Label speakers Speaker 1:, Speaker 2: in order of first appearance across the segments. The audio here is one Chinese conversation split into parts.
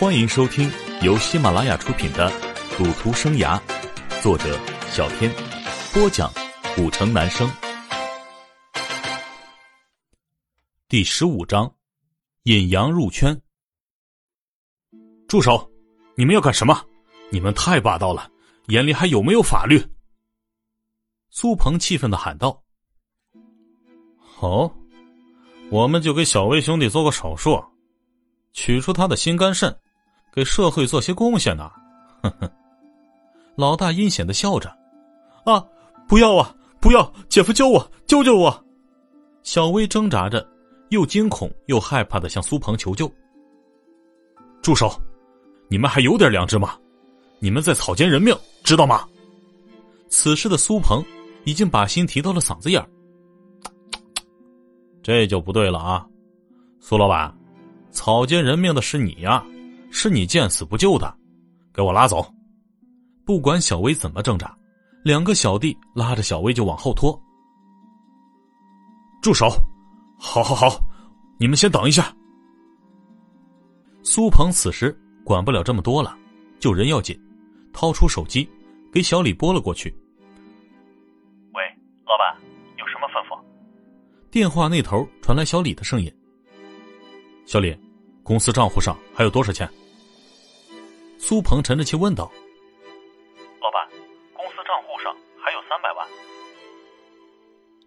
Speaker 1: 欢迎收听由喜马拉雅出品的《赌徒生涯》，作者小天，播讲古城男生。第十五章，引羊入圈。住手！你们要干什么？你们太霸道了，眼里还有没有法律？苏鹏气愤的喊道：“
Speaker 2: 好，我们就给小魏兄弟做个手术，取出他的心肝肾，给社会做些贡献呢。”呵呵，
Speaker 1: 老大阴险的笑着：“
Speaker 2: 啊，不要啊，不要！姐夫救我，救救我！”
Speaker 1: 小薇挣扎着，又惊恐又害怕的向苏鹏求救。
Speaker 2: 住手！你们还有点良知吗？你们在草菅人命，知道吗？
Speaker 1: 此时的苏鹏已经把心提到了嗓子眼儿。
Speaker 2: 这就不对了啊，苏老板，草菅人命的是你呀，是你见死不救的，给我拉走！
Speaker 1: 不管小薇怎么挣扎，两个小弟拉着小薇就往后拖。
Speaker 2: 住手！好好好，你们先等一下。
Speaker 1: 苏鹏此时。管不了这么多了，救人要紧。掏出手机，给小李拨了过去。
Speaker 3: 喂，老板，有什么吩咐？
Speaker 1: 电话那头传来小李的声音。
Speaker 2: 小李，公司账户上还有多少钱？
Speaker 1: 苏鹏沉着气问道。
Speaker 3: 老板，公司账户上还有三百万。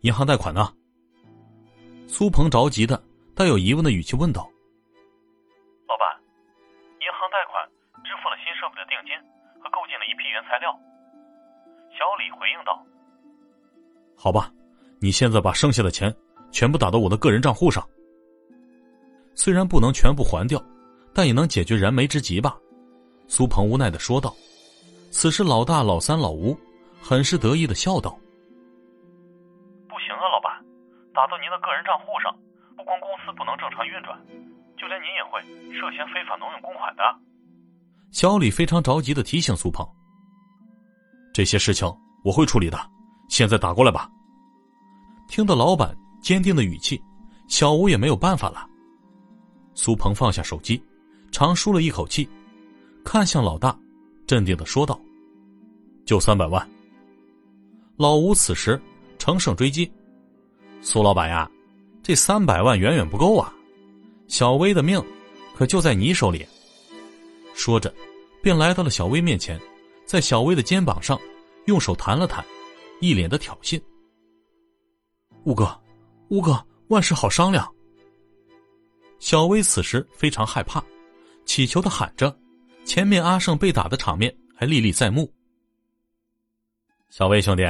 Speaker 1: 银行贷款呢？苏鹏着急的、带有疑问的语气问道。老板，银行贷款支付了新设备的定金和购进了一批原
Speaker 3: 材料。小李回应道：“
Speaker 2: 好吧，你现在把剩下的钱全部打到我的个人账户上。
Speaker 1: 虽然不能全部还掉，但也能解决燃眉之急吧？”苏鹏无奈的说道。此时，老大、老三、老吴很是得意的笑道：“
Speaker 3: 不行啊，老板，打到您的个人账户上，不光公司不能正常运转，就连您也会涉嫌非法挪用公款的。”
Speaker 1: 小李非常着急的提醒苏鹏。
Speaker 2: 这些事情我会处理的，现在打过来吧。
Speaker 1: 听到老板坚定的语气，小吴也没有办法了。苏鹏放下手机，长舒了一口气，看向老大，镇定的说道：“
Speaker 2: 就三百万。”
Speaker 1: 老吴此时乘胜追击：“苏老板呀，这三百万远远不够啊！小薇的命可就在你手里。”说着，便来到了小薇面前。在小薇的肩膀上，用手弹了弹，一脸的挑衅。吴哥，吴哥，万事好商量。小薇此时非常害怕，乞求的喊着，前面阿胜被打的场面还历历在目。
Speaker 2: 小薇兄弟，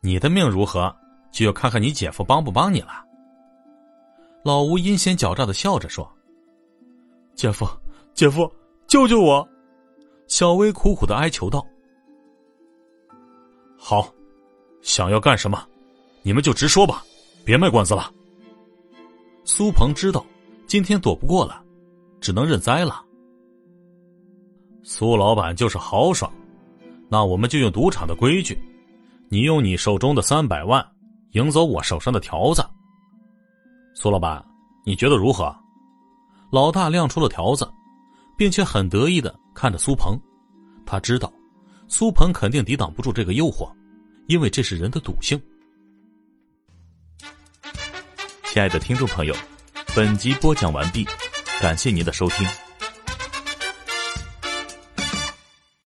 Speaker 2: 你的命如何，就要看看你姐夫帮不帮你了。
Speaker 1: 老吴阴险狡诈的笑着说：“
Speaker 2: 姐夫，姐夫，救救我！”
Speaker 1: 小薇苦苦的哀求道：“
Speaker 2: 好，想要干什么，你们就直说吧，别卖关子了。”
Speaker 1: 苏鹏知道今天躲不过了，只能认栽了。
Speaker 2: 苏老板就是豪爽，那我们就用赌场的规矩，你用你手中的三百万赢走我手上的条子。苏老板，你觉得如何？
Speaker 1: 老大亮出了条子。并且很得意的看着苏鹏，他知道苏鹏肯定抵挡不住这个诱惑，因为这是人的赌性。亲爱的听众朋友，本集播讲完毕，感谢您的收听。